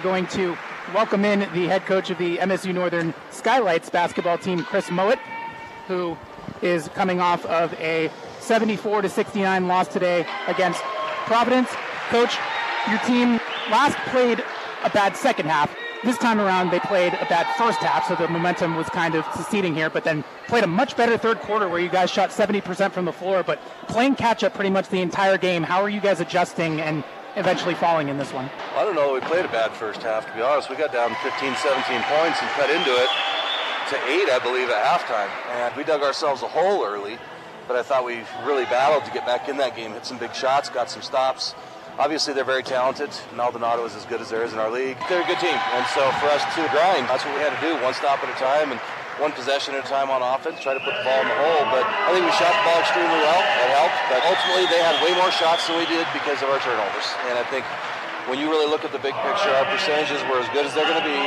are going to welcome in the head coach of the MSU Northern Skylights basketball team, Chris Mouat, who is coming off of a 74 to 69 loss today against Providence. Coach, your team last played a bad second half. This time around, they played a bad first half, so the momentum was kind of seceding here, but then played a much better third quarter where you guys shot 70% from the floor, but playing catch up pretty much the entire game. How are you guys adjusting and eventually falling in this one? I don't know that we played a bad first half, to be honest. We got down 15, 17 points and cut into it to eight, I believe, at halftime. And we dug ourselves a hole early, but I thought we really battled to get back in that game, hit some big shots, got some stops. Obviously, they're very talented. Maldonado is as good as there is in our league. They're a good team. And so for us to grind, that's what we had to do, one stop at a time and one possession at a time on offense, try to put the ball in the hole. But I think we shot the ball extremely well. That helped. But ultimately, they had way more shots than we did because of our turnovers. And I think when you really look at the big picture, our percentages were as good as they're going to be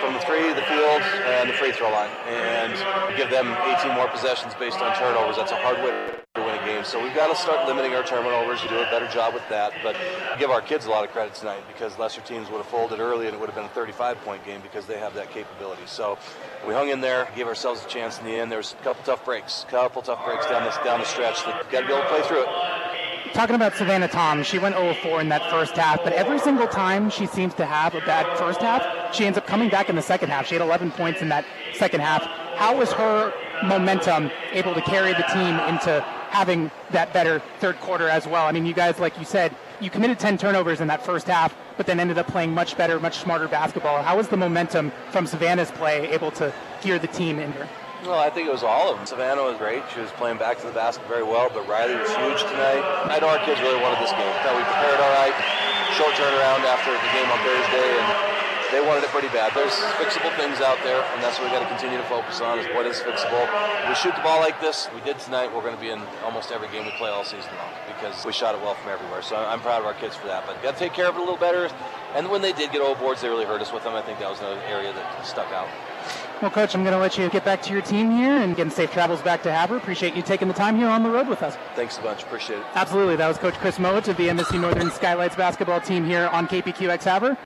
from the three, the field, and the free throw line. And give them 18 more possessions based on turnovers. That's a hard way to So we've got to start limiting our turnovers and do a better job with that. But give our kids a lot of credit tonight because lesser teams would have folded early and it would have been a 35 point game because they have that capability. So we hung in there, gave ourselves a chance in the end. There was a couple tough breaks, a couple tough breaks down the, down the stretch. Got to be able to play through it talking about Savannah Tom, she went 0-4 in that first half, but every single time she seems to have a bad first half, she ends up coming back in the second half. She had 11 points in that second half. How was her momentum able to carry the team into having that better third quarter as well? I mean, you guys, like you said, you committed 10 turnovers in that first half, but then ended up playing much better, much smarter basketball. How was the momentum from Savannah's play able to gear the team in here? Well, I think it was all of them. Savannah was great. She was playing back to the basket very well, but Riley was huge tonight. I know our kids really wanted this game. I Thought we prepared all right. Short turnaround after the game on Thursday, and they wanted it pretty bad. There's fixable things out there, and that's what we got to continue to focus on is what is fixable. If we shoot the ball like this, we did tonight, we're going to be in almost every game we play all season long because we shot it well from everywhere. So I'm proud of our kids for that. But got to take care of it a little better. And when they did get old boards, they really hurt us with them. I think that was another area that stuck out. Well, Coach, I'm going to let you get back to your team here and getting safe travels back to Havre. Appreciate you taking the time here on the road with us. Thanks a bunch. Appreciate it. Absolutely. That was Coach Chris Mouat of the MSU Northern Skylights basketball team here on KPQX Havre.